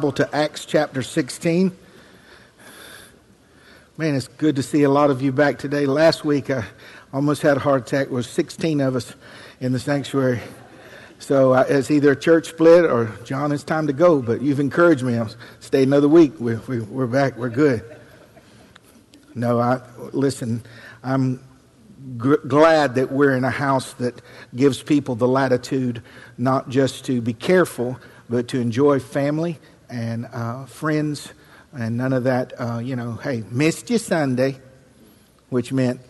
Bible to Acts chapter 16. Man, it's good to see a lot of you back today. Last week, I almost had a heart attack. There was 16 of us in the sanctuary. So uh, it's either a church split or John, it's time to go. But you've encouraged me. I'll stay another week. We're, we're back. We're good. No, I listen. I'm glad that we're in a house that gives people the latitude not just to be careful, but to enjoy family and uh, friends and none of that, uh, you know, hey, missed you Sunday, which meant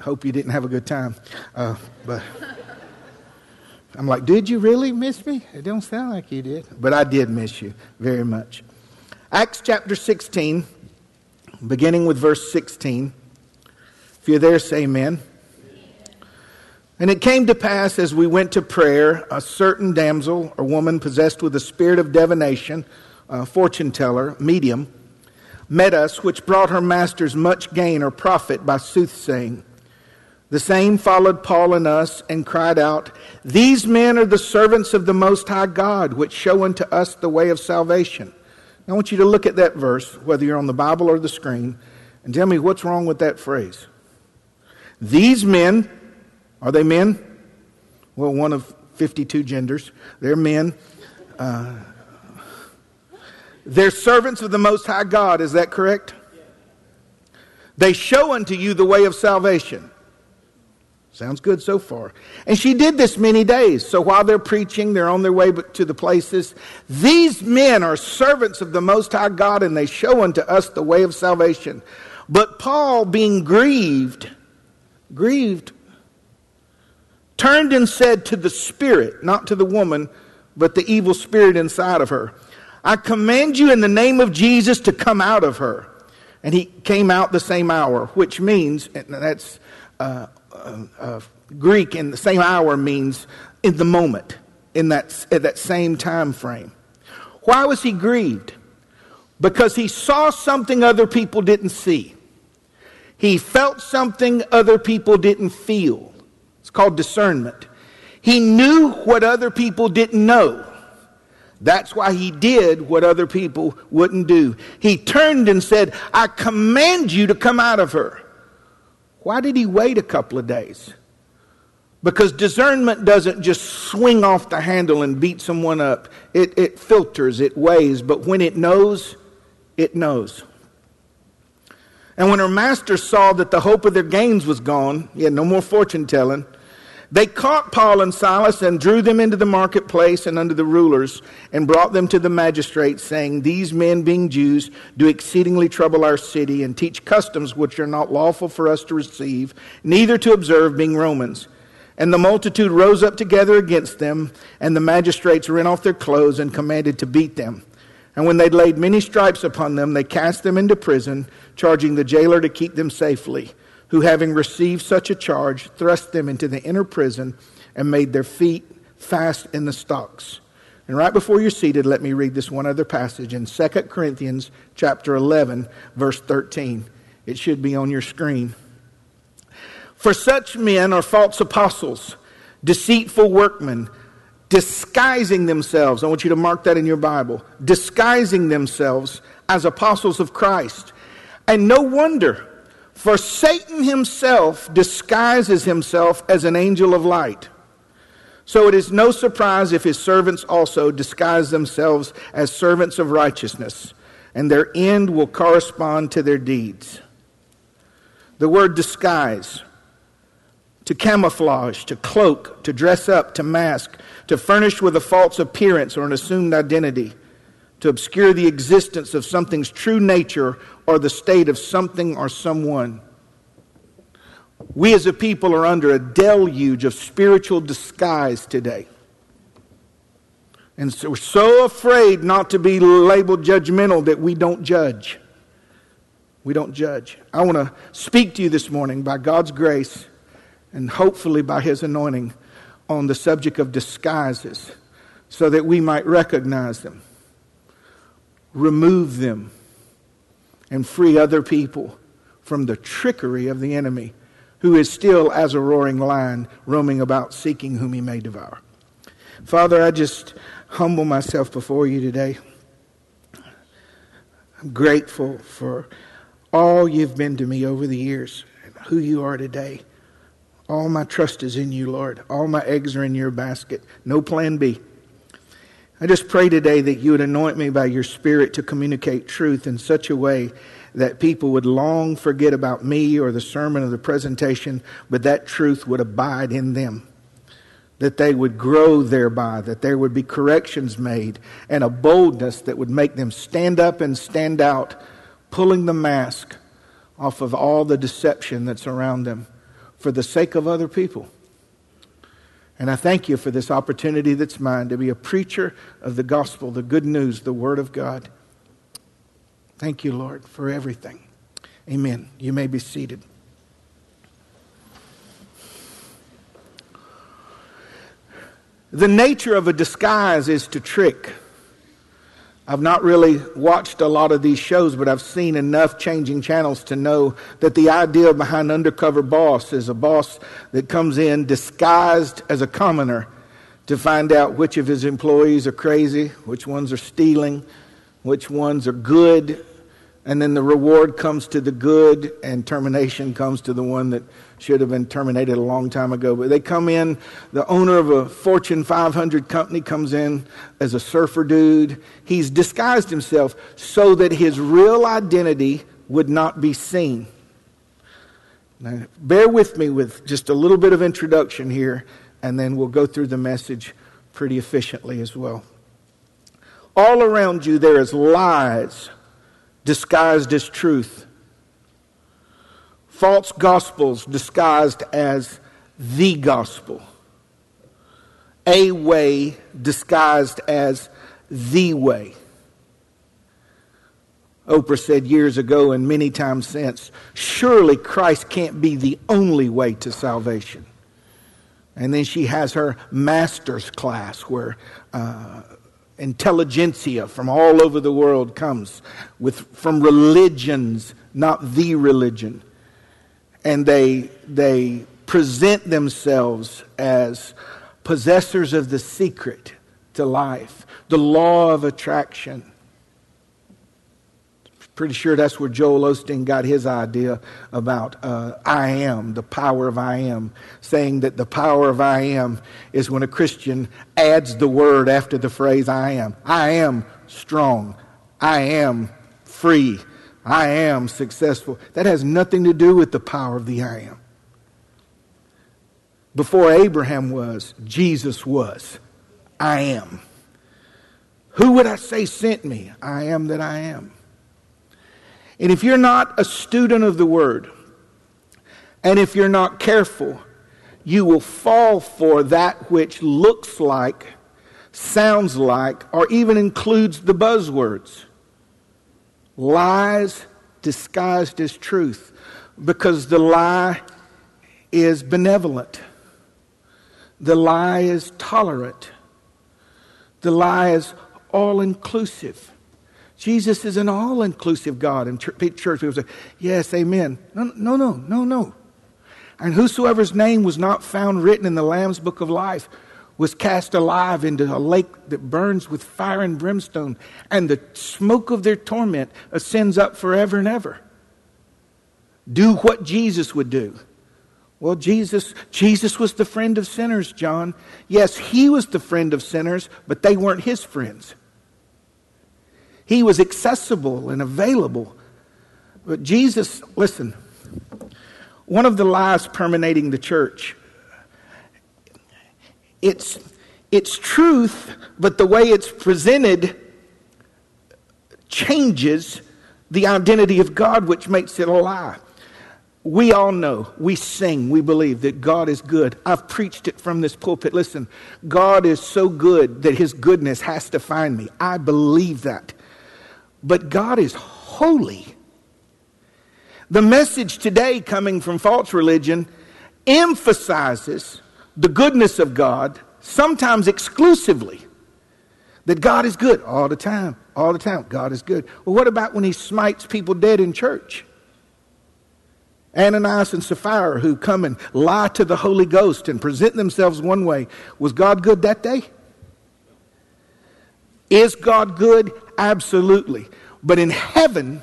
hope you didn't have a good time. Uh, but I'm like, did you really miss me? It don't sound like you did. But I did miss you very much. Acts chapter 16, beginning with verse 16. If you're there, say amen. And it came to pass as we went to prayer, a certain damsel or woman possessed with a spirit of divination, a fortune teller, medium, met us, which brought her masters much gain or profit by soothsaying. The same followed Paul and us and cried out, These men are the servants of the Most High God, which show unto us the way of salvation. I want you to look at that verse, whether you're on the Bible or the screen, and tell me what's wrong with that phrase. These men, are they men? Well, one of 52 genders. They're men. Uh, they're servants of the Most High God. Is that correct? They show unto you the way of salvation. Sounds good so far. And she did this many days. So while they're preaching, they're on their way to the places. These men are servants of the Most High God, and they show unto us the way of salvation. But Paul, being grieved, grieved, turned and said to the Spirit, not to the woman, but the evil spirit inside of her, I command you in the name of Jesus to come out of her. And he came out the same hour, which means, that's uh, uh, uh, Greek, in the same hour means in the moment, in that, in that same time frame. Why was he grieved? Because he saw something other people didn't see. He felt something other people didn't feel. It's called discernment. He knew what other people didn't know. That's why he did what other people wouldn't do. He turned and said, I command you to come out of her. Why did he wait a couple of days? Because discernment doesn't just swing off the handle and beat someone up. It, it filters, it weighs, but when it knows, it knows. And when her master saw that the hope of their gains was gone, he had no more fortune telling, they caught Paul and Silas and drew them into the marketplace and under the rulers and brought them to the magistrates, saying, These men, being Jews, do exceedingly trouble our city and teach customs which are not lawful for us to receive, neither to observe, being Romans. And the multitude rose up together against them, and the magistrates rent off their clothes and commanded to beat them. And when they'd laid many stripes upon them, they cast them into prison, charging the jailer to keep them safely, who, having received such a charge, thrust them into the inner prison and made their feet fast in the stocks. And right before you're seated, let me read this one other passage in 2 Corinthians chapter 11, verse 13. It should be on your screen. For such men are false apostles, deceitful workmen, disguising themselves. I want you to mark that in your Bible. Disguising themselves as apostles of Christ. And no wonder, for Satan himself disguises himself as an angel of light. So it is no surprise if his servants also disguise themselves as servants of righteousness, and their end will correspond to their deeds. The word disguise, to camouflage, to cloak, to dress up, to mask, to furnish with a false appearance or an assumed identity, to obscure the existence of something's true nature or the state of something or someone. We as a people are under a deluge of spiritual disguise today. And so we're so afraid not to be labeled judgmental that we don't judge. We don't judge. I want to speak to you this morning by God's grace and hopefully by His anointing on the subject of disguises so that we might recognize them, remove them, and free other people from the trickery of the enemy who is still as a roaring lion roaming about seeking whom he may devour. Father, I just humble myself before you today. I'm grateful for all you've been to me over the years and who you are today. All my trust is in you, Lord. All my eggs are in your basket. No plan B. I just pray today that you would anoint me by your Spirit to communicate truth in such a way that people would long forget about me or the sermon or the presentation, but that truth would abide in them. That they would grow thereby, that there would be corrections made, and a boldness that would make them stand up and stand out, pulling the mask off of all the deception that's around them for the sake of other people. And I thank you for this opportunity that's mine to be a preacher of the gospel, the good news, the word of God. Thank you, Lord, for everything. Amen. You may be seated. The nature of a disguise is to trick. I've not really watched a lot of these shows, but I've seen enough changing channels to know that the idea behind undercover boss is a boss that comes in disguised as a commoner to find out which of his employees are crazy, which ones are stealing, which ones are good, and then the reward comes to the good and termination comes to the one that should have been terminated a long time ago. But they come in, the owner of a Fortune 500 company comes in as a surfer dude. He's disguised himself so that his real identity would not be seen. Now, bear with me with just a little bit of introduction here, and then we'll go through the message pretty efficiently as well. All around you, there is lies disguised as truth false gospels disguised as the gospel, a way disguised as the way. Oprah said years ago and many times since, surely Christ can't be the only way to salvation. And then she has her master's class where uh, intelligentsia from all over the world comes with, from religions, not the religion and they, they present themselves as possessors of the secret to life, the law of attraction. Pretty sure that's where Joel Osteen got his idea about uh, I am, the power of I am, saying that the power of I am is when a Christian adds the word after the phrase I am. I am strong. I am free. I am successful. That has nothing to do with the power of the I am. Before Abraham was, Jesus was. I am. Who would I say sent me? I am that I am. And if you're not a student of the Word, and if you're not careful, you will fall for that which looks like, sounds like, or even includes the buzzwords. Lies disguised as truth because the lie is benevolent, the lie is tolerant, the lie is all inclusive. Jesus is an all inclusive God. And church people say, Yes, amen. No, no, no, no, no. And whosoever's name was not found written in the Lamb's book of life was cast alive into a lake that burns with fire and brimstone, and the smoke of their torment ascends up forever and ever. Do what Jesus would do. Well, Jesus, Jesus was the friend of sinners, John. Yes, he was the friend of sinners, but they weren't his friends. He was accessible and available. But Jesus, listen, one of the lies permeating the church it's, it's truth, but the way it's presented changes the identity of God, which makes it a lie. We all know, we sing, we believe that God is good. I've preached it from this pulpit. Listen, God is so good that his goodness has to find me. I believe that. But God is holy. The message today coming from false religion emphasizes the goodness of God, sometimes exclusively. That God is good all the time, all the time. God is good. Well, what about when he smites people dead in church? Ananias and Sapphira, who come and lie to the Holy Ghost and present themselves one way, was God good that day? Is God good? Absolutely. But in heaven,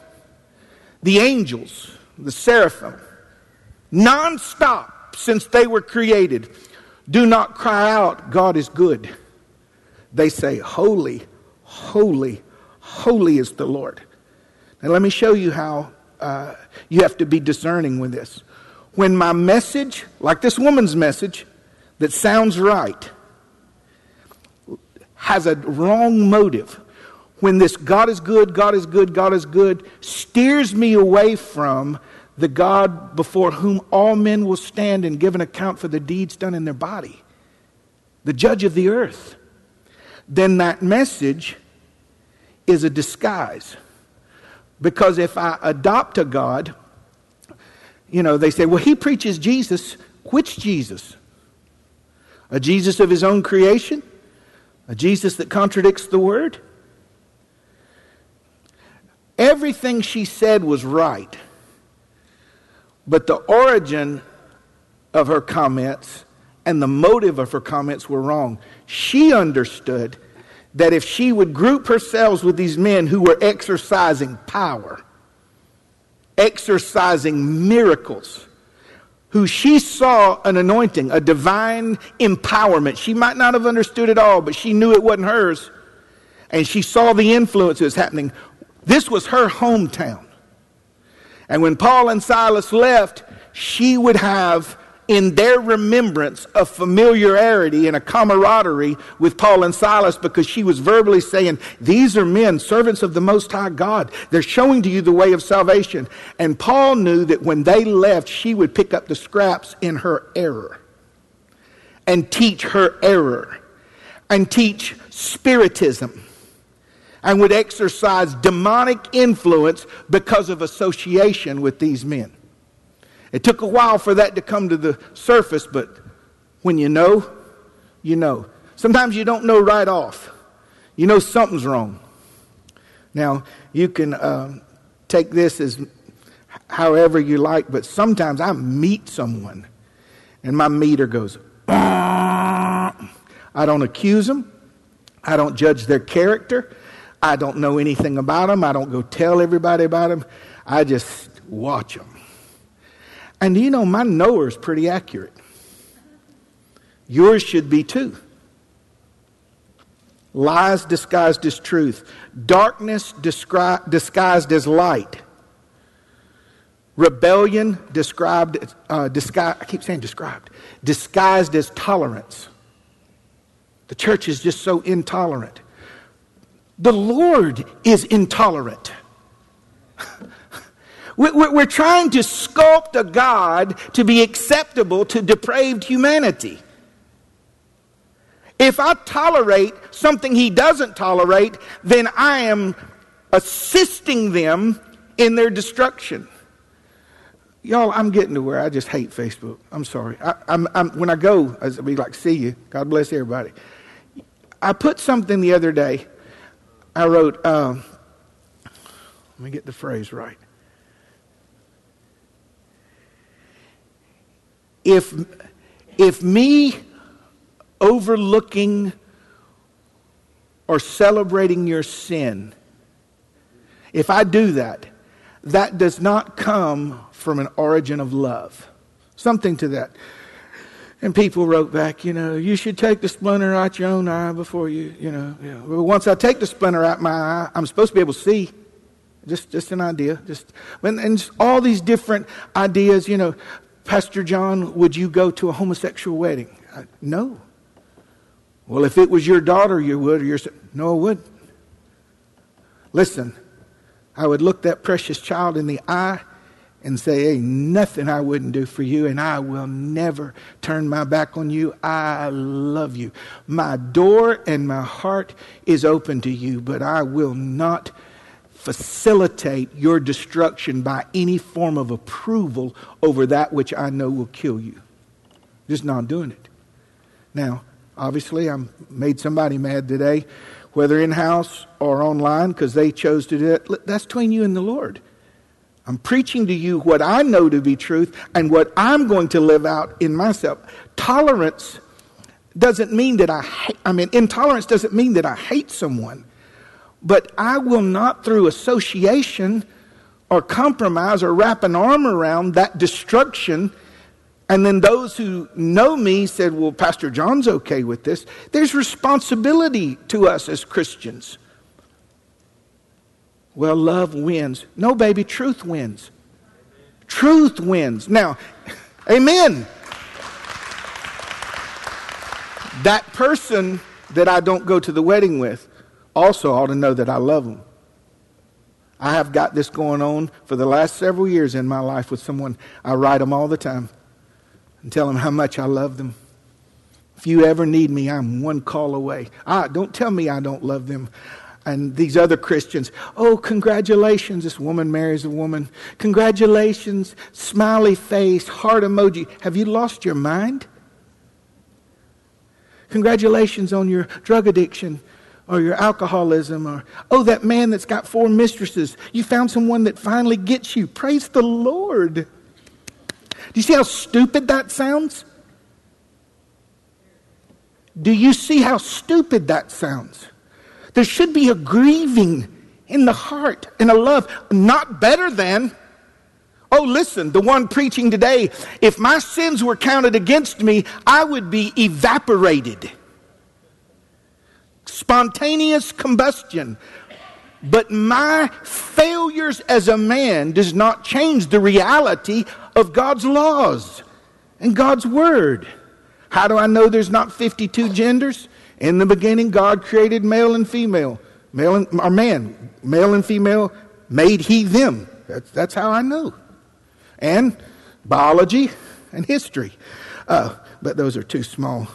the angels, the seraphim, nonstop since they were created, do not cry out, God is good. They say, Holy, holy, holy is the Lord. Now, let me show you how uh, you have to be discerning with this. When my message, like this woman's message, that sounds right, has a wrong motive, when this God is good, God is good, God is good steers me away from the God before whom all men will stand and give an account for the deeds done in their body, the judge of the earth, then that message is a disguise. Because if I adopt a God, you know, they say, well, he preaches Jesus. Which Jesus? A Jesus of his own creation? A Jesus that contradicts the word? Everything she said was right. But the origin of her comments and the motive of her comments were wrong. She understood that if she would group herself with these men who were exercising power, exercising miracles, who she saw an anointing, a divine empowerment. She might not have understood it all, but she knew it wasn't hers. And she saw the influences happening. This was her hometown. And when Paul and Silas left, she would have in their remembrance a familiarity and a camaraderie with Paul and Silas because she was verbally saying, These are men, servants of the Most High God. They're showing to you the way of salvation. And Paul knew that when they left, she would pick up the scraps in her error and teach her error and teach spiritism and would exercise demonic influence because of association with these men. It took a while for that to come to the surface, but when you know, you know. Sometimes you don't know right off. You know something's wrong. Now, you can uh, take this as however you like, but sometimes I meet someone and my meter goes, I don't accuse them. I don't judge their character. I don't know anything about them. I don't go tell everybody about them. I just watch them. And you know, my knower is pretty accurate. Yours should be too. Lies disguised as truth, darkness descri- disguised as light, rebellion described, uh, disguised, I keep saying described, disguised as tolerance. The church is just so intolerant. The Lord is intolerant. We're trying to sculpt a God to be acceptable to depraved humanity. If I tolerate something he doesn't tolerate, then I am assisting them in their destruction. Y'all, I'm getting to where I just hate Facebook. I'm sorry. I, I'm, I'm, when I go, I'll be like, see you. God bless everybody. I put something the other day. I wrote, um, let me get the phrase right. if, if me overlooking or celebrating your sin, if I do that, that does not come from an origin of love. Something to that. And people wrote back, you know, you should take the splinter out your own eye before you, you know. Know. But once I take the splinter out my eye, I'm supposed to be able to see. Just, just an idea. Just, and, and all these different ideas, you know. Pastor John, would you go to a homosexual wedding? I, no. Well, if it was your daughter, you would. Or your, no, I would. Listen, I would look that precious child in the eye and say, Hey, nothing I wouldn't do for you, and I will never turn my back on you. I love you. My door and my heart is open to you, but I will not facilitate your destruction by any form of approval over that which I know will kill you. Just not doing it. Now, obviously, I made somebody mad today, whether in house or online, because they chose to do it. That's between you and the Lord. I'm preaching to you what I know to be truth and what I'm going to live out in myself. Tolerance doesn't mean that I hate, I mean, intolerance doesn't mean that I hate someone. But I will not, through association or compromise or wrap an arm around that destruction. And then those who know me said, Well, Pastor John's okay with this. There's responsibility to us as Christians. Well, love wins. No, baby, truth wins. Truth wins. Now, amen. That person that I don't go to the wedding with also ought to know that I love them. I have got this going on for the last several years in my life with someone. I write them all the time and tell them how much I love them. If you ever need me, I'm one call away. Ah, don't tell me I don't love them. And these other Christians, oh, congratulations, this woman marries a woman. Congratulations, smiley face, heart emoji. Have you lost your mind? Congratulations on your drug addiction or your alcoholism or, oh, that man that's got four mistresses. You found someone that finally gets you. Praise the Lord. Do you see how stupid that sounds? Do you see how stupid that sounds? There should be a grieving in the heart and a love, not better than. Oh, listen, the one preaching today, if my sins were counted against me, I would be evaporated spontaneous combustion. But my failures as a man does not change the reality of God's laws and God's word. How do I know there's not 52 genders? In the beginning, God created male and female. Male and, or man, male and female made he them. That's, that's how I know. And biology and history. Uh, but those are two small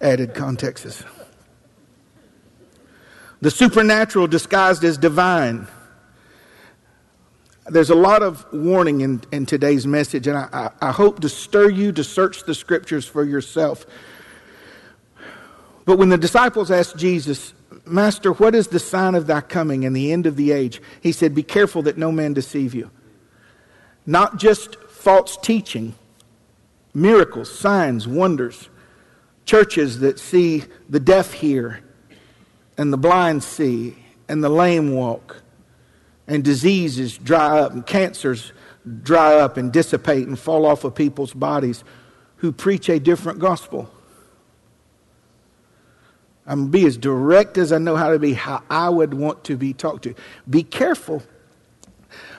added contexts the supernatural disguised as divine. There's a lot of warning in, in today's message, and I, I, I hope to stir you to search the scriptures for yourself. But when the disciples asked Jesus, Master, what is the sign of thy coming and the end of the age? He said, Be careful that no man deceive you. Not just false teaching, miracles, signs, wonders, churches that see the deaf hear and the blind see, and the lame walk, and diseases dry up, and cancers dry up and dissipate and fall off of people's bodies who preach a different gospel. I'm be as direct as I know how to be, how I would want to be talked to. Be careful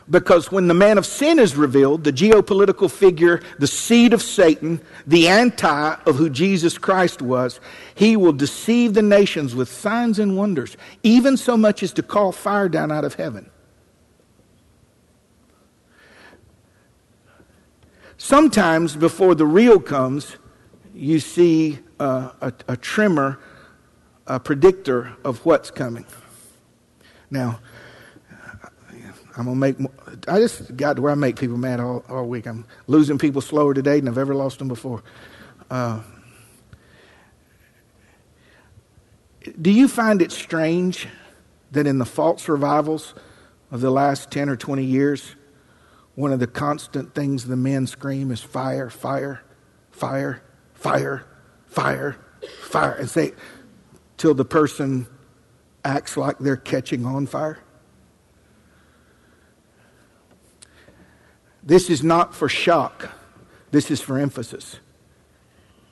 because when the man of sin is revealed, the geopolitical figure, the seed of Satan, the anti of who Jesus Christ was, he will deceive the nations with signs and wonders, even so much as to call fire down out of heaven. Sometimes before the real comes, you see uh, a, a tremor, a predictor of what's coming. Now, I'm gonna make. I just got to where I make people mad all, all week. I'm losing people slower today than I've ever lost them before. Uh, do you find it strange that in the false revivals of the last 10 or 20 years, one of the constant things the men scream is fire, fire, fire, fire, fire, fire, and say, till the person acts like they're catching on fire? This is not for shock, this is for emphasis.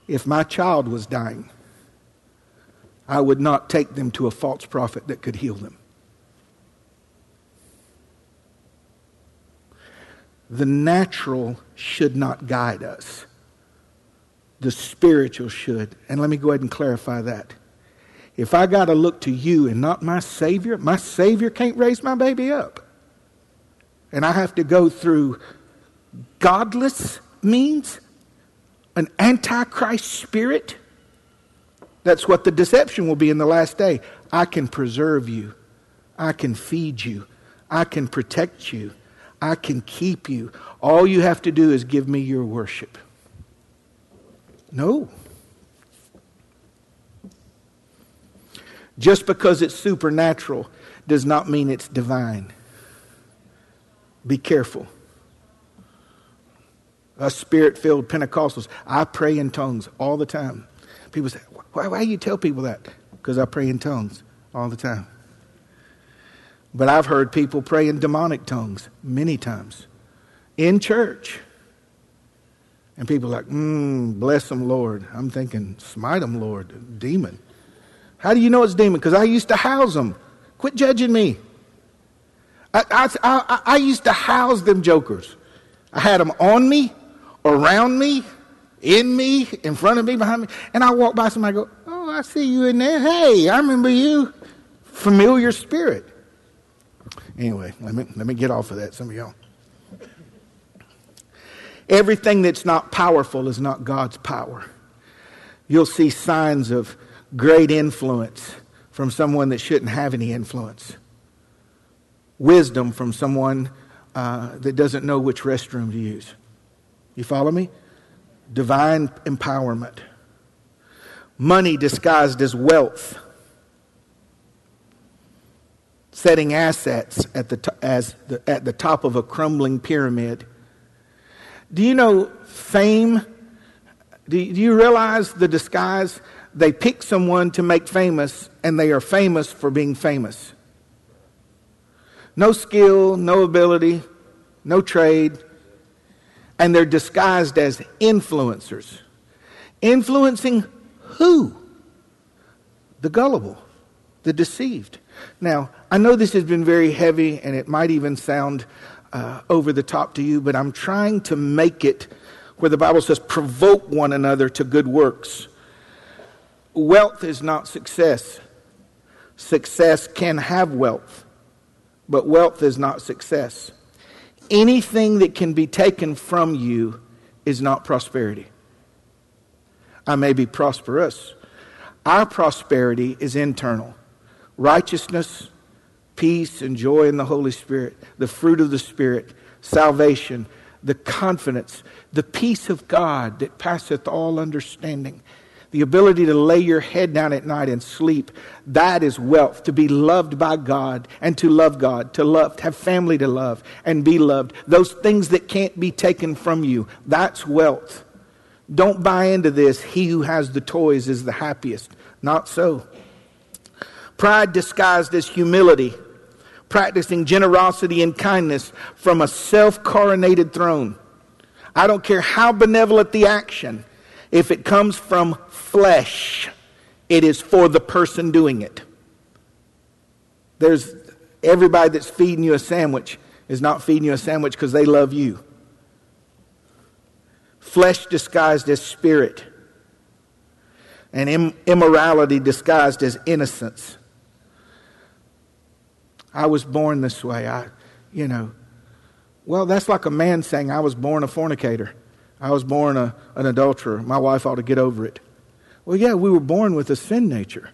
If my child was dying, I would not take them to a false prophet that could heal them. The natural should not guide us. The spiritual should. And let me go ahead and clarify that. If I got to look to you and not my Savior, my Savior can't raise my baby up. And I have to go through godless means, an antichrist spirit. That's what the deception will be in the last day. I can preserve you. I can feed you. I can protect you. I can keep you. All you have to do is give me your worship. No. Just because it's supernatural does not mean it's divine. Be careful us spirit filled Pentecostals, I pray in tongues all the time. People say, why, why do you tell people that? Because I pray in tongues all the time. But I've heard people pray in demonic tongues many times in church. And people are like, mm, bless them, Lord. I'm thinking, smite them, Lord. Demon. How do you know it's demon? Because I used to house them. Quit judging me. I, I, I, I, used to house them jokers. I had them on me, around me, in me, in front of me, behind me. And I walk by somebody go, Oh, I see you in there. Hey, I remember you. Familiar spirit. Anyway, let me, let me get off of that, some of y'all. Everything that's not powerful is not God's power. You'll see signs of great influence from someone that shouldn't have any influence, wisdom from someone uh, that doesn't know which restroom to use. You follow me? Divine empowerment. Money disguised as wealth. Setting assets at the, as the, at the top of a crumbling pyramid do you know fame? Do you realize the disguise? They pick someone to make famous, and they are famous for being famous. No skill, no ability, no trade, and they're disguised as influencers. Influencing who? The gullible, the deceived. Now, I know this has been very heavy, and it might even sound uh, over the top to you, but I'm trying to make it where the Bible says, provoke one another to good works. Wealth is not success. Success can have wealth, but wealth is not success. Anything that can be taken from you is not prosperity. I may be prosperous. Our prosperity is internal. Righteousness, peace and joy in the Holy Spirit, the fruit of the Spirit, salvation, the confidence, the peace of God that passeth all understanding, the ability to lay your head down at night and sleep. That is wealth, to be loved by God and to love God, to love, to have family to love and be loved. Those things that can't be taken from you, that's wealth. Don't buy into this. He who has the toys is the happiest. Not so. Pride disguised as humility practicing generosity and kindness from a self coronated throne. I don't care how benevolent the action, if it comes from flesh, it is for the person doing it. There's everybody that's feeding you a sandwich is not feeding you a sandwich because they love you. Flesh disguised as spirit, and immorality disguised as innocence. I was born this way. I, you know, well, that's like a man saying, I was born a fornicator. I was born a, an adulterer. My wife ought to get over it. Well, yeah, we were born with a sin nature.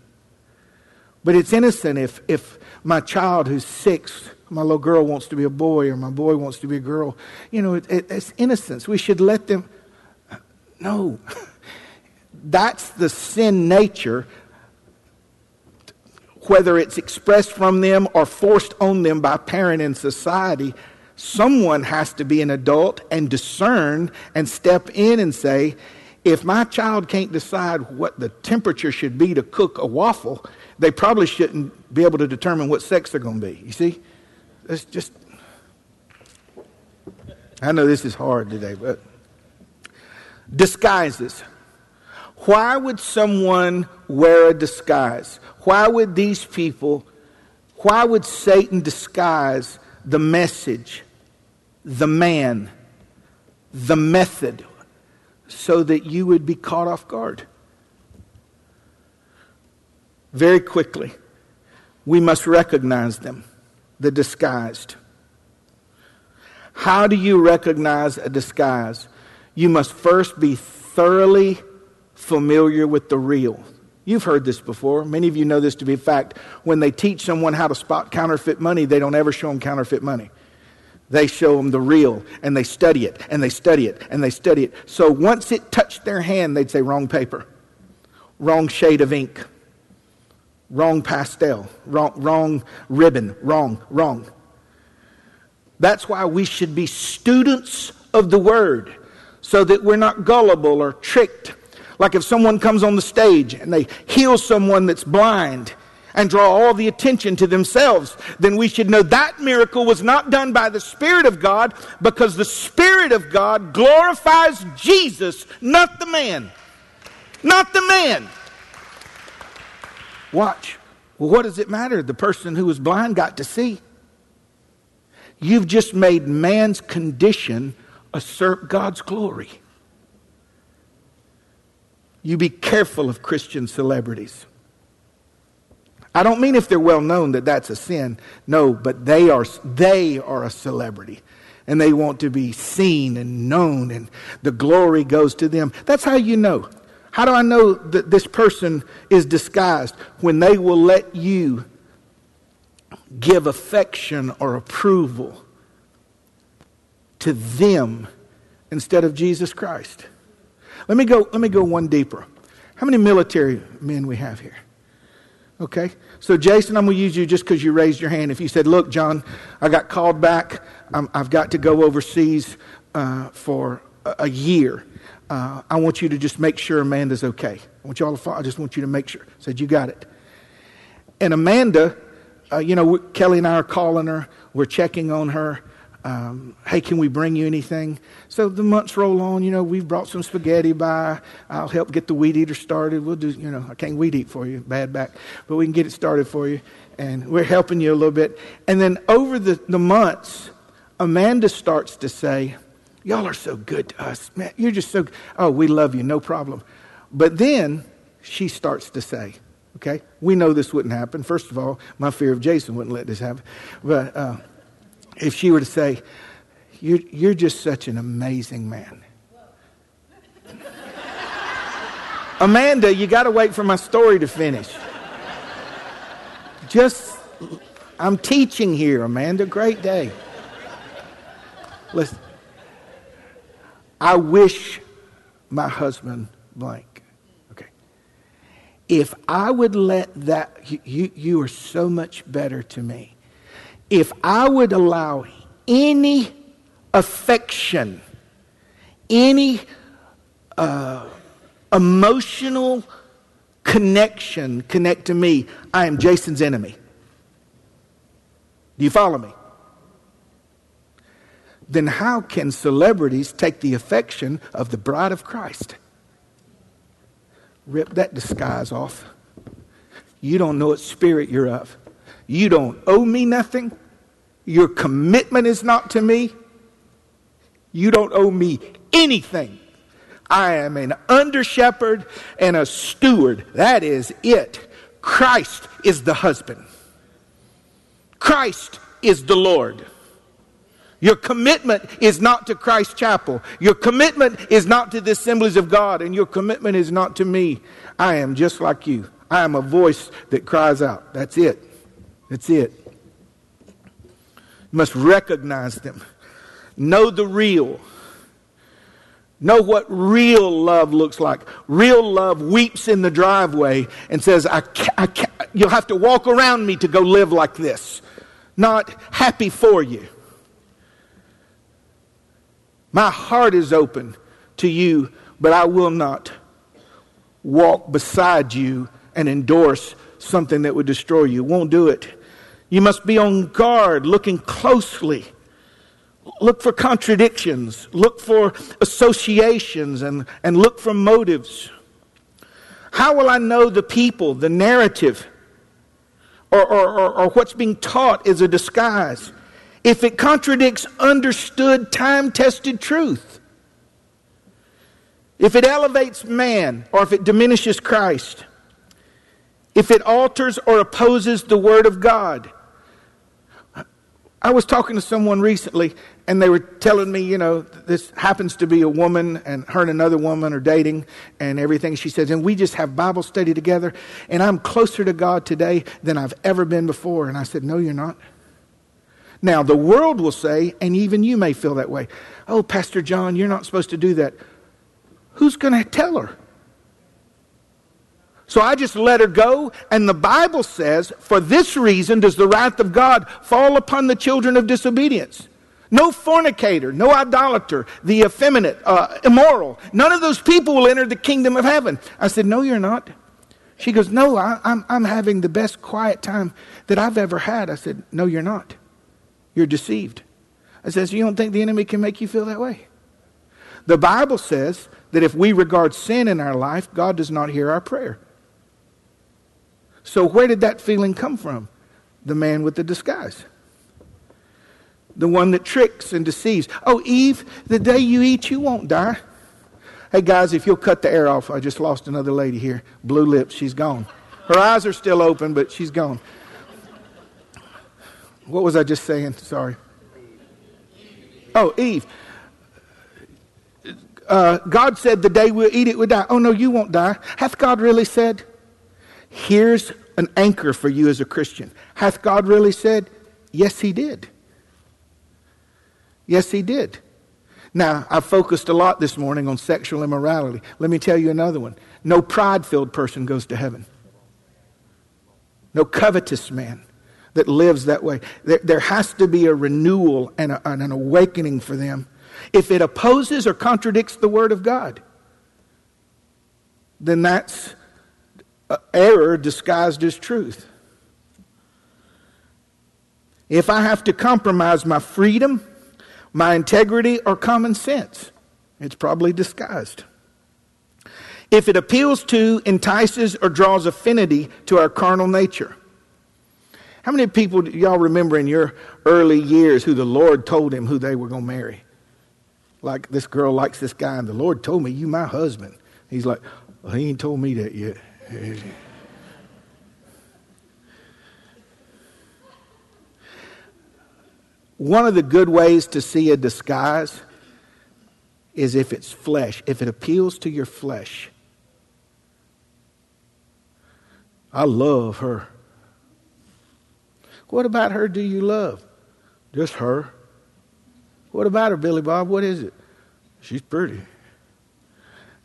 But it's innocent if, if my child who's six, my little girl wants to be a boy or my boy wants to be a girl. You know, it, it, it's innocence. We should let them. No. That's the sin nature whether it's expressed from them or forced on them by parent and society, someone has to be an adult and discern and step in and say, if my child can't decide what the temperature should be to cook a waffle, they probably shouldn't be able to determine what sex they're going to be. You see? It's just. I know this is hard today, but. Disguises. Why would someone wear a disguise? Why would these people, why would Satan disguise the message, the man, the method, so that you would be caught off guard? Very quickly, we must recognize them, the disguised. How do you recognize a disguise? You must first be thoroughly familiar with the real. You've heard this before. Many of you know this to be a fact. When they teach someone how to spot counterfeit money, they don't ever show them counterfeit money. They show them the real, and they study it, and they study it, and they study it. So once it touched their hand, they'd say, wrong paper, wrong shade of ink, wrong pastel, wrong, wrong ribbon, wrong, wrong. That's why we should be students of the Word so that we're not gullible or tricked. Like if someone comes on the stage and they heal someone that's blind, and draw all the attention to themselves, then we should know that miracle was not done by the Spirit of God because the Spirit of God glorifies Jesus, not the man. Not the man. Watch. Well, what does it matter? The person who was blind got to see. You've just made man's condition assert God's glory. You be careful of Christian celebrities. I don't mean if they're well known that that's a sin. No, but they are, they are a celebrity. And they want to be seen and known, and the glory goes to them. That's how you know. How do I know that this person is disguised? When they will let you give affection or approval to them instead of Jesus Christ. Let me go, let me go one deeper. How many military men we have here? Okay? So, Jason, I'm going to use you just because you raised your hand. If you said, Look, John, I got called back, i have got to go overseas uh, for a, a year. Uh, I want you to just make sure Amanda's okay. I want you all to follow. I just want you to make sure. I said, You got it. And Amanda, uh, you know, Kelly and I are calling her, we're checking on her um, hey, can we bring you anything? So the months roll on. You know, we've brought some spaghetti by. I'll help get the weed eater started. We'll do, you know, I can't weed eat for you, bad back, but we can get it started for you. And we're helping you a little bit. And then over the, the months, Amanda starts to say, Y'all are so good to us. Man, you're just so, oh, we love you, no problem. But then she starts to say, okay, we know this wouldn't happen. First of all, my fear of Jason wouldn't let this happen. But, uh, if she were to say, You're, you're just such an amazing man. Amanda, you got to wait for my story to finish. Just, I'm teaching here, Amanda. Great day. Listen, I wish my husband blank. Okay. If I would let that, you, you are so much better to me if I would allow any affection, any uh, emotional connection connect to me, I am Jason's enemy. Do you follow me? Then how can celebrities take the affection of the bride of Christ? Rip that disguise off. You don't know what spirit you're of. You don't owe me nothing. Your commitment is not to me. You don't owe me anything. I am an under shepherd and a steward. That is it. Christ is the husband. Christ is the Lord. Your commitment is not to Christ Chapel. Your commitment is not to the assemblies of God, and your commitment is not to me. I am just like you. I am a voice that cries out. That's it. That's it must recognize them. Know the real. Know what real love looks like. Real love weeps in the driveway and says, I can't, I can't, You'll have to walk around me to go live like this. Not happy for you. My heart is open to you, but I will not walk beside you and endorse something that would destroy you. Won't do it. You must be on guard, looking closely. Look for contradictions, look for associations, and, and look for motives. How will I know the people, the narrative, or, or, or, or what's being taught is a disguise? If it contradicts understood, time tested truth, if it elevates man, or if it diminishes Christ, if it alters or opposes the Word of God, I was talking to someone recently, and they were telling me, you know, this happens to be a woman, and her and another woman are dating and everything. She says, and we just have Bible study together, and I'm closer to God today than I've ever been before. And I said, No, you're not. Now, the world will say, and even you may feel that way, oh, Pastor John, you're not supposed to do that. Who's going to tell her? So I just let her go. And the Bible says, for this reason does the wrath of God fall upon the children of disobedience. No fornicator, no idolater, the effeminate, uh, immoral. None of those people will enter the kingdom of heaven. I said, No, you're not. She goes, No, I, I'm, I'm having the best quiet time that I've ever had. I said, No, you're not. You're deceived. I says, You don't think the enemy can make you feel that way? The Bible says that if we regard sin in our life, God does not hear our prayer. So, where did that feeling come from? The man with the disguise. The one that tricks and deceives. Oh, Eve, the day you eat, you won't die. Hey, guys, if you'll cut the air off, I just lost another lady here. Blue lips, she's gone. Her eyes are still open, but she's gone. What was I just saying? Sorry. Oh, Eve. Uh, God said, The day we'll eat it, we'll die. Oh, no, you won't die. Hath God really said? Here's an anchor for you as a Christian. Hath God really said? Yes, He did. Yes, He did. Now, I focused a lot this morning on sexual immorality. Let me tell you another one. No pride filled person goes to heaven. No covetous man that lives that way. There, there has to be a renewal and, a, and an awakening for them. If it opposes or contradicts the Word of God, then that's error disguised as truth. If I have to compromise my freedom, my integrity, or common sense, it's probably disguised. If it appeals to, entices, or draws affinity to our carnal nature. How many people y'all remember in your early years who the Lord told him who they were going to marry? Like this girl likes this guy, and the Lord told me, You my husband. He's like, well, He ain't told me that yet. One of the good ways to see a disguise is if it's flesh, if it appeals to your flesh. I love her. What about her do you love? Just her. What about her, Billy Bob? What is it? She's pretty.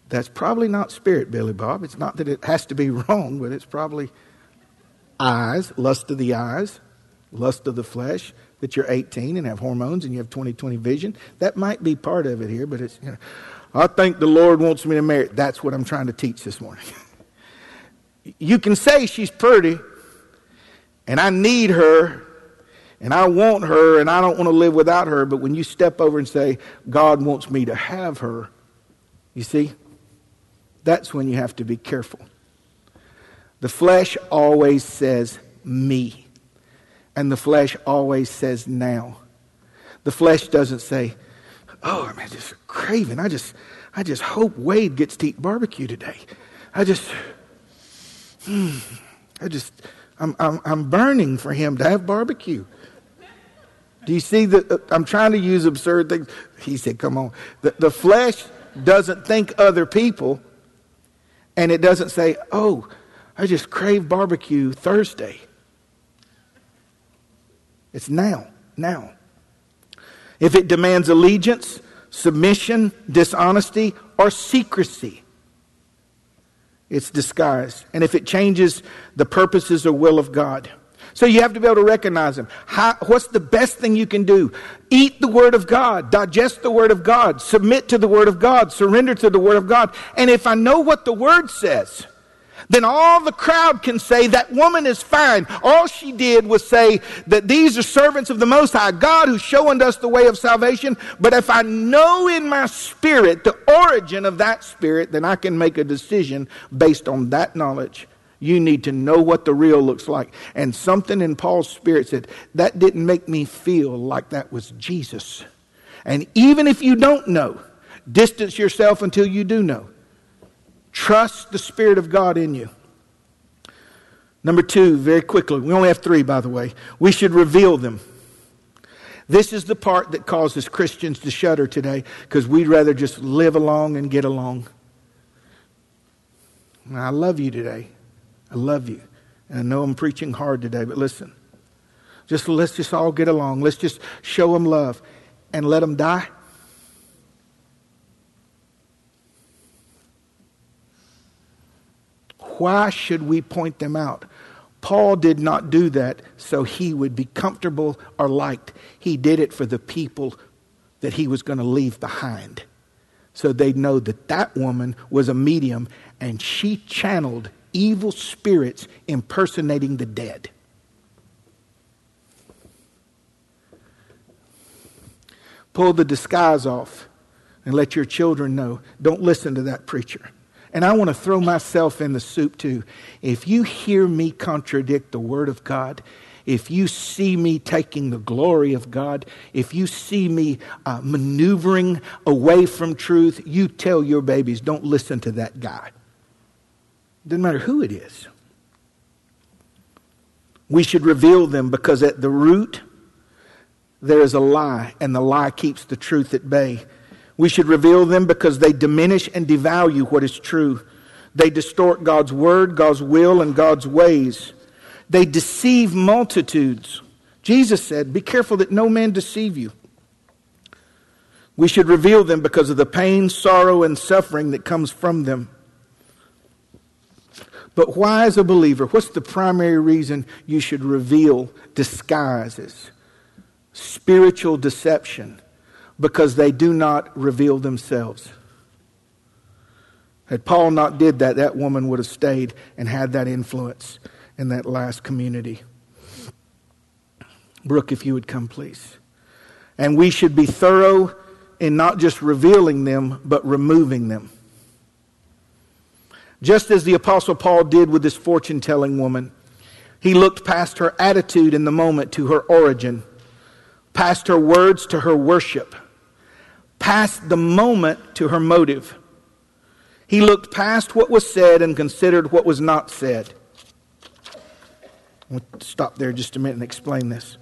That's probably not spirit, Billy Bob. It's not that it has to be wrong, but it's probably eyes, lust of the eyes, lust of the flesh, that you're 18 and have hormones and you have 20 20 vision. That might be part of it here, but it's, you know, I think the Lord wants me to marry. That's what I'm trying to teach this morning. you can say she's pretty and I need her and I want her and I don't want to live without her, but when you step over and say, God wants me to have her, you see, that's when you have to be careful. The flesh always says, me. And the flesh always says, now. The flesh doesn't say, oh, I'm just craving. I just, I just hope Wade gets to eat barbecue today. I just, I just, I'm, I'm, I'm burning for him to have barbecue. Do you see that? Uh, I'm trying to use absurd things. He said, come on. The, the flesh doesn't think other people and it doesn't say, oh, I just crave barbecue Thursday. It's now, now. If it demands allegiance, submission, dishonesty, or secrecy, it's disguised. And if it changes the purposes or will of God, so you have to be able to recognize them. How, what's the best thing you can do? Eat the Word of God, digest the Word of God, submit to the Word of God, surrender to the Word of God. And if I know what the Word says, then all the crowd can say that woman is fine. All she did was say that these are servants of the Most High God who show unto us the way of salvation. But if I know in my spirit the origin of that spirit, then I can make a decision based on that knowledge you need to know what the real looks like. And something in Paul's spirit said, that didn't make me feel like that was Jesus. And even if you don't know, distance yourself until you do know. Trust the Spirit of God in you. Number two, very quickly, we only have three, by the way. We should reveal them. This is the part that causes Christians to shudder today because we'd rather just live along and get along. I love you today. I love you. And I know I'm preaching hard today, but listen. Just let's just all get along. Let's just show them love and let them die. Why should we point them out? Paul did not do that so he would be comfortable or liked. He did it for the people that he was going to leave behind. So they'd know that that woman was a medium and she channeled evil spirits impersonating the dead. Pull the disguise off and let your children know don't listen to that preacher. And I want to throw myself in the soup too. If you hear me contradict the Word of God, if you see me taking the glory of God, if you see me uh, maneuvering away from truth, you tell your babies, don't listen to that guy. Doesn't matter who it is. We should reveal them because at the root, there is a lie, and the lie keeps the truth at bay. We should reveal them because they diminish and devalue what is true. They distort God's word, God's will, and God's ways. They deceive multitudes. Jesus said, Be careful that no man deceive you. We should reveal them because of the pain, sorrow, and suffering that comes from them. But why, as a believer, what's the primary reason you should reveal disguises, spiritual deception? Because they do not reveal themselves. Had Paul not did that, that woman would have stayed and had that influence in that last community. Brooke, if you would come, please. And we should be thorough in not just revealing them, but removing them. Just as the Apostle Paul did with this fortune telling woman, he looked past her attitude in the moment to her origin, past her words to her worship, past the moment to her motive. He looked past what was said and considered what was not said. We'll stop there just a minute and explain this.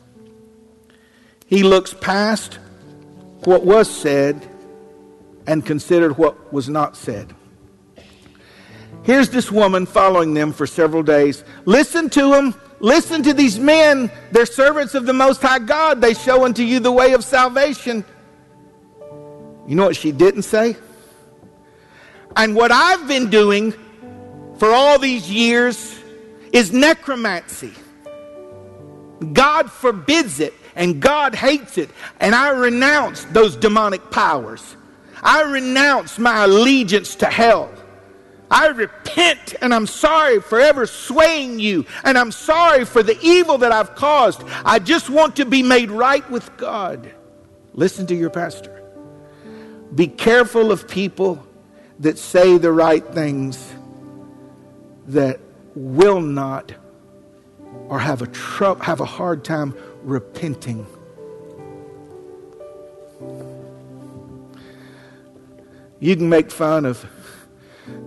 He looks past what was said and considered what was not said. Here's this woman following them for several days. Listen to them. Listen to these men. They're servants of the Most High God. They show unto you the way of salvation. You know what she didn't say? And what I've been doing for all these years is necromancy. God forbids it and God hates it. And I renounce those demonic powers. I renounce my allegiance to hell. I repent and I'm sorry for ever swaying you, and I'm sorry for the evil that I've caused. I just want to be made right with God. Listen to your pastor. Be careful of people that say the right things that will not or have a tr- have a hard time repenting. You can make fun of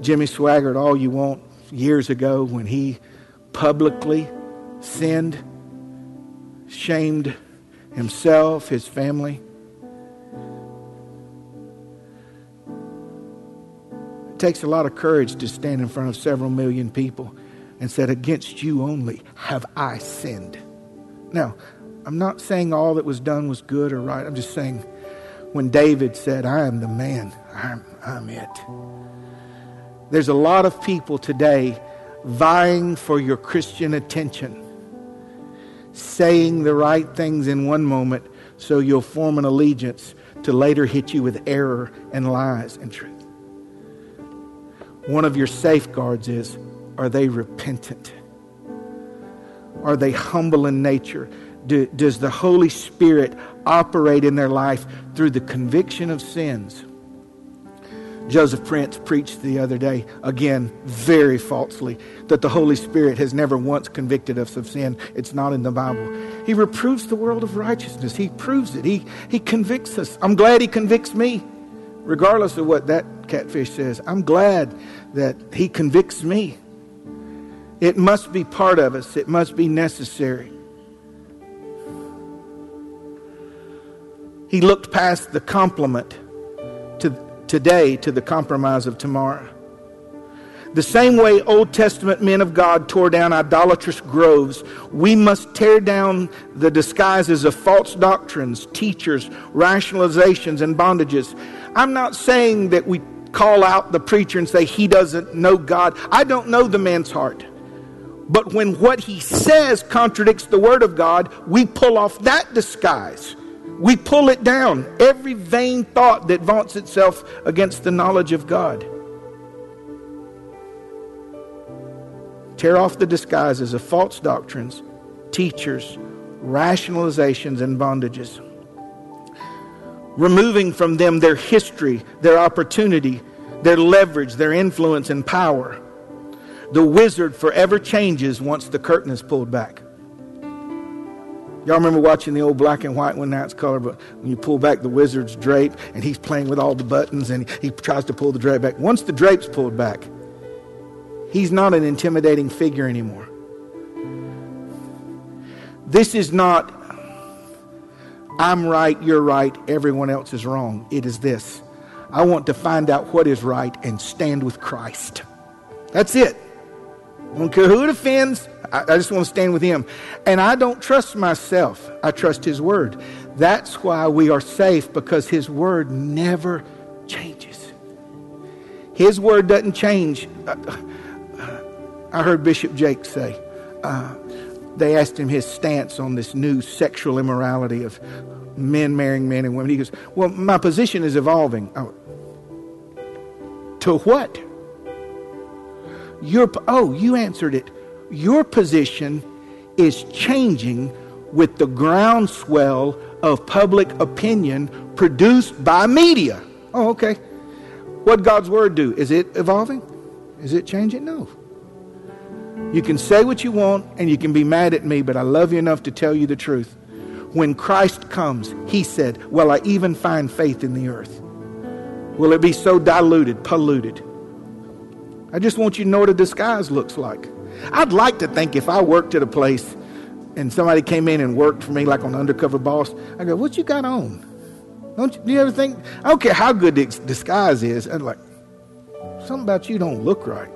Jimmy Swaggart all you want years ago when he publicly sinned, shamed himself, his family. It takes a lot of courage to stand in front of several million people and said, Against you only have I sinned. Now, I'm not saying all that was done was good or right. I'm just saying when David said, I am the man, I'm, I'm it. There's a lot of people today vying for your Christian attention, saying the right things in one moment so you'll form an allegiance to later hit you with error and lies and truth. One of your safeguards is are they repentant? Are they humble in nature? Do, does the Holy Spirit operate in their life through the conviction of sins? Joseph Prince preached the other day, again, very falsely, that the Holy Spirit has never once convicted us of sin. It's not in the Bible. He reproves the world of righteousness. He proves it. He, he convicts us. I'm glad He convicts me, regardless of what that catfish says. I'm glad that He convicts me. It must be part of us, it must be necessary. He looked past the compliment today to the compromise of tomorrow. The same way Old Testament men of God tore down idolatrous groves, we must tear down the disguises of false doctrines, teachers, rationalizations, and bondages. I'm not saying that we call out the preacher and say he doesn't know God. I don't know the man's heart. But when what he says contradicts the Word of God, we pull off that disguise. We pull it down. Every vain thought that vaunts itself against the knowledge of God. Tear off the disguises of false doctrines, teachers, rationalizations, and bondages. Removing from them their history, their opportunity, their leverage, their influence, and power. The wizard forever changes once the curtain is pulled back. Y'all remember watching the old black and white one? Now it's color, but when you pull back the wizard's drape and he's playing with all the buttons and he tries to pull the drape back. Once the drape's pulled back, He's not an intimidating figure anymore. This is not, I'm right, you're right, everyone else is wrong. It is this I want to find out what is right and stand with Christ. That's it. I don't care who it offends. I, I just want to stand with Him. And I don't trust myself, I trust His Word. That's why we are safe because His Word never changes. His Word doesn't change. Uh, I heard Bishop Jakes say, uh, they asked him his stance on this new sexual immorality of men marrying men and women. He goes, Well, my position is evolving. Oh, to what? Your, oh, you answered it. Your position is changing with the groundswell of public opinion produced by media. Oh, okay. What God's Word do? Is it evolving? Is it changing? No. You can say what you want and you can be mad at me, but I love you enough to tell you the truth. When Christ comes, he said, Will I even find faith in the earth? Will it be so diluted, polluted? I just want you to know what a disguise looks like. I'd like to think if I worked at a place and somebody came in and worked for me like an undercover boss, I go, What you got on? Don't you, do you ever think? I don't care how good the disguise is. I'm like, something about you don't look right.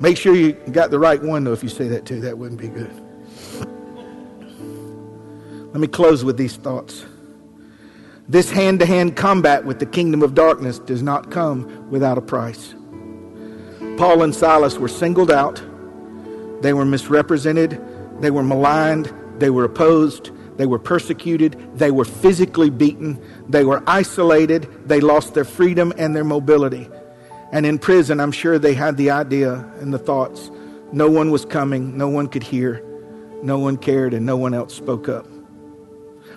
Make sure you got the right one, though, if you say that too. That wouldn't be good. Let me close with these thoughts. This hand to hand combat with the kingdom of darkness does not come without a price. Paul and Silas were singled out, they were misrepresented, they were maligned, they were opposed, they were persecuted, they were physically beaten, they were isolated, they lost their freedom and their mobility. And in prison, I'm sure they had the idea and the thoughts. No one was coming, no one could hear, no one cared, and no one else spoke up.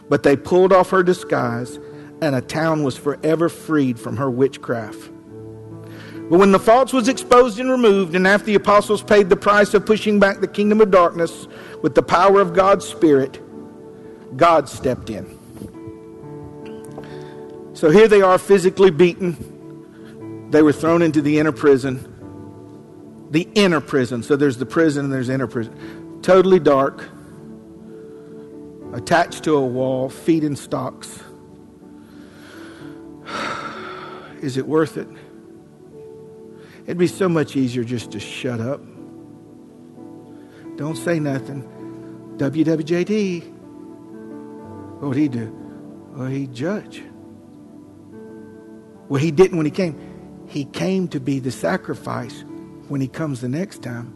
But they pulled off her disguise, and a town was forever freed from her witchcraft. But when the false was exposed and removed, and after the apostles paid the price of pushing back the kingdom of darkness with the power of God's Spirit, God stepped in. So here they are physically beaten, they were thrown into the inner prison. The inner prison. So there's the prison and there's inner prison. Totally dark. Attached to a wall, feet in stocks. Is it worth it? It'd be so much easier just to shut up. Don't say nothing. WWJD. What would he do? Well, he'd judge. Well, he didn't when he came. He came to be the sacrifice. When he comes the next time,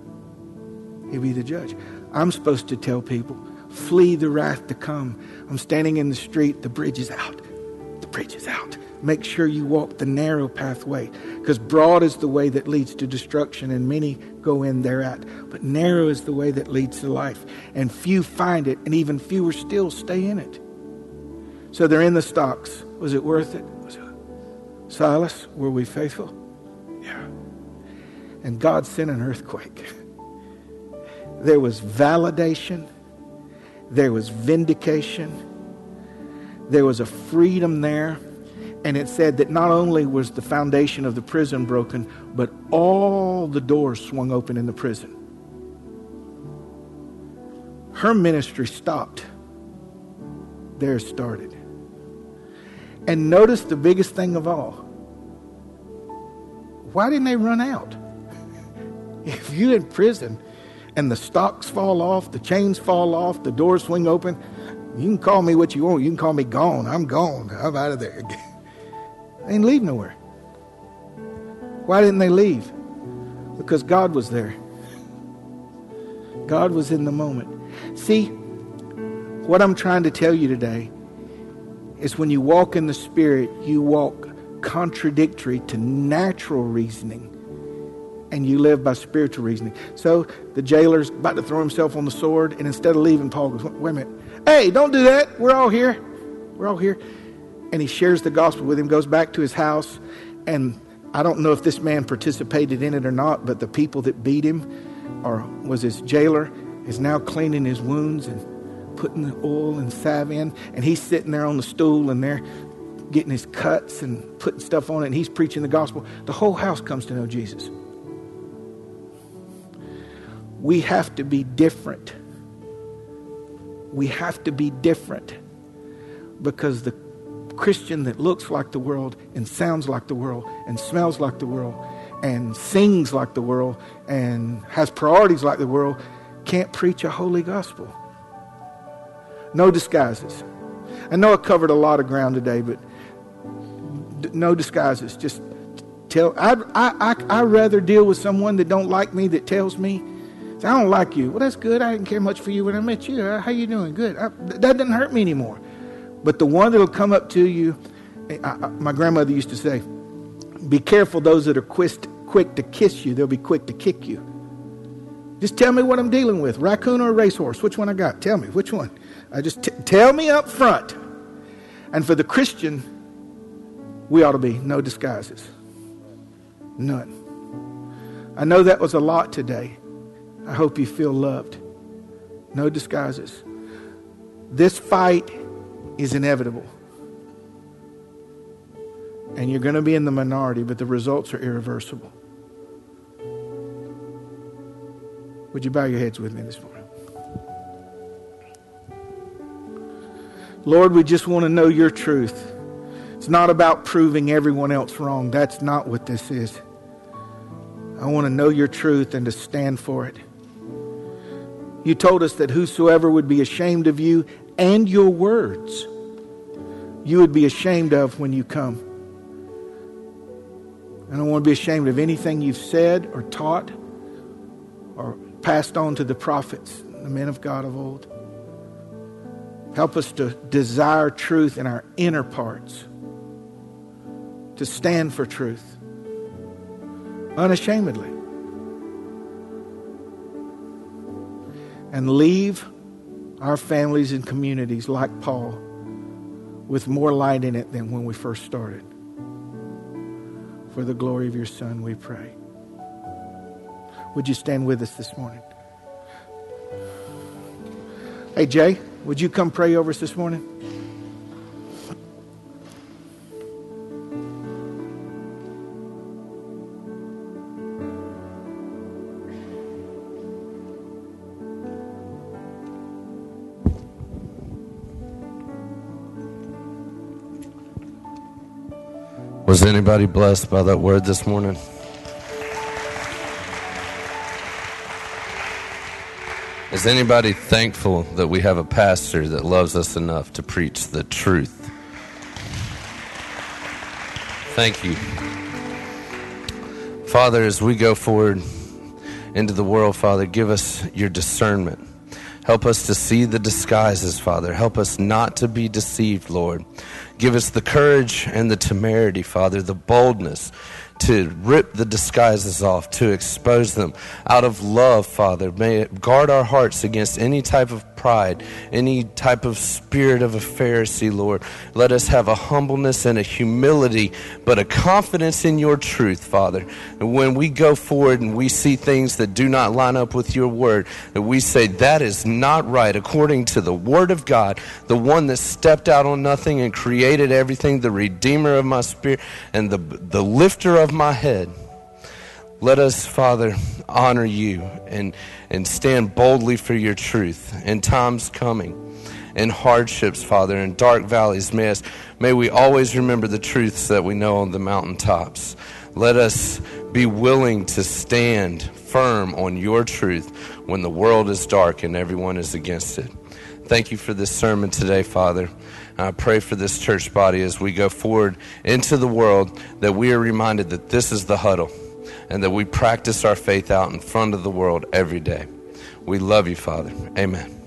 he'll be the judge. I'm supposed to tell people, flee the wrath to come. I'm standing in the street, the bridge is out. The bridge is out. Make sure you walk the narrow pathway, because broad is the way that leads to destruction, and many go in thereat. But narrow is the way that leads to life, and few find it, and even fewer still stay in it. So they're in the stocks. Was it worth it? Silas, were we faithful? Yeah. And God sent an earthquake. There was validation, there was vindication, there was a freedom there. And it said that not only was the foundation of the prison broken, but all the doors swung open in the prison. Her ministry stopped. Theirs started. And notice the biggest thing of all. Why didn't they run out? If you're in prison and the stocks fall off, the chains fall off, the doors swing open, you can call me what you want. You can call me gone. I'm gone. I'm out of there. they didn't leave nowhere. Why didn't they leave? Because God was there. God was in the moment. See, what I'm trying to tell you today is when you walk in the Spirit, you walk contradictory to natural reasoning. and you live by spiritual reasoning. So the jailer's about to throw himself on the sword, and instead of leaving, Paul goes, Wait a minute. Hey, don't do that. We're all here. We're all here. And he shares the gospel with him, goes back to his house, and I don't know if this man participated in it or not, but the people that beat him or was his jailer is now cleaning his wounds and putting the oil and salve in, and he's sitting there on the stool and they're getting his cuts and putting stuff on it, and he's preaching the gospel. The whole house comes to know Jesus. We have to be different. We have to be different because the Christian that looks like the world and sounds like the world and smells like the world and sings like the world and has priorities like the world can't preach a holy gospel. No disguises. I know I covered a lot of ground today, but no disguises. Just tell. I I I I rather deal with someone that don't like me that tells me, "I don't like you." Well, that's good. I didn't care much for you when I met you. Uh, how you doing? Good. I, that doesn't hurt me anymore. But the one that'll come up to you, eh, I, I, my grandmother used to say, "Be careful those that are quick quick to kiss you. They'll be quick to kick you." Just tell me what I'm dealing with raccoon or racehorse. Which one I got? Tell me. Which one? I just t- tell me up front. And for the Christian, we ought to be no disguises. None. I know that was a lot today. I hope you feel loved. No disguises. This fight is inevitable. And you're going to be in the minority, but the results are irreversible. Would you bow your heads with me this morning? Lord, we just want to know your truth. It's not about proving everyone else wrong. That's not what this is. I want to know your truth and to stand for it. You told us that whosoever would be ashamed of you and your words, you would be ashamed of when you come. I don't want to be ashamed of anything you've said or taught or passed on to the prophets, the men of God of old. Help us to desire truth in our inner parts, to stand for truth unashamedly, and leave our families and communities like Paul with more light in it than when we first started. For the glory of your Son, we pray. Would you stand with us this morning? Hey, Jay, would you come pray over us this morning? Anybody blessed by that word this morning? Is anybody thankful that we have a pastor that loves us enough to preach the truth? Thank you. Father, as we go forward into the world, Father, give us your discernment. Help us to see the disguises, Father. Help us not to be deceived, Lord. Give us the courage and the temerity, Father, the boldness to rip the disguises off, to expose them out of love, Father. May it guard our hearts against any type of pride, any type of spirit of a Pharisee, Lord. Let us have a humbleness and a humility, but a confidence in your truth, Father. And when we go forward and we see things that do not line up with your word, that we say, that is not right according to the word of God, the one that stepped out on nothing and created everything, the redeemer of my spirit and the, the lifter of my head. Let us, Father, honor you and, and stand boldly for your truth in times coming, in hardships, Father, in dark valleys. May, us, may we always remember the truths that we know on the mountaintops. Let us be willing to stand firm on your truth when the world is dark and everyone is against it. Thank you for this sermon today, Father. I pray for this church body as we go forward into the world that we are reminded that this is the huddle and that we practice our faith out in front of the world every day. We love you, Father. Amen.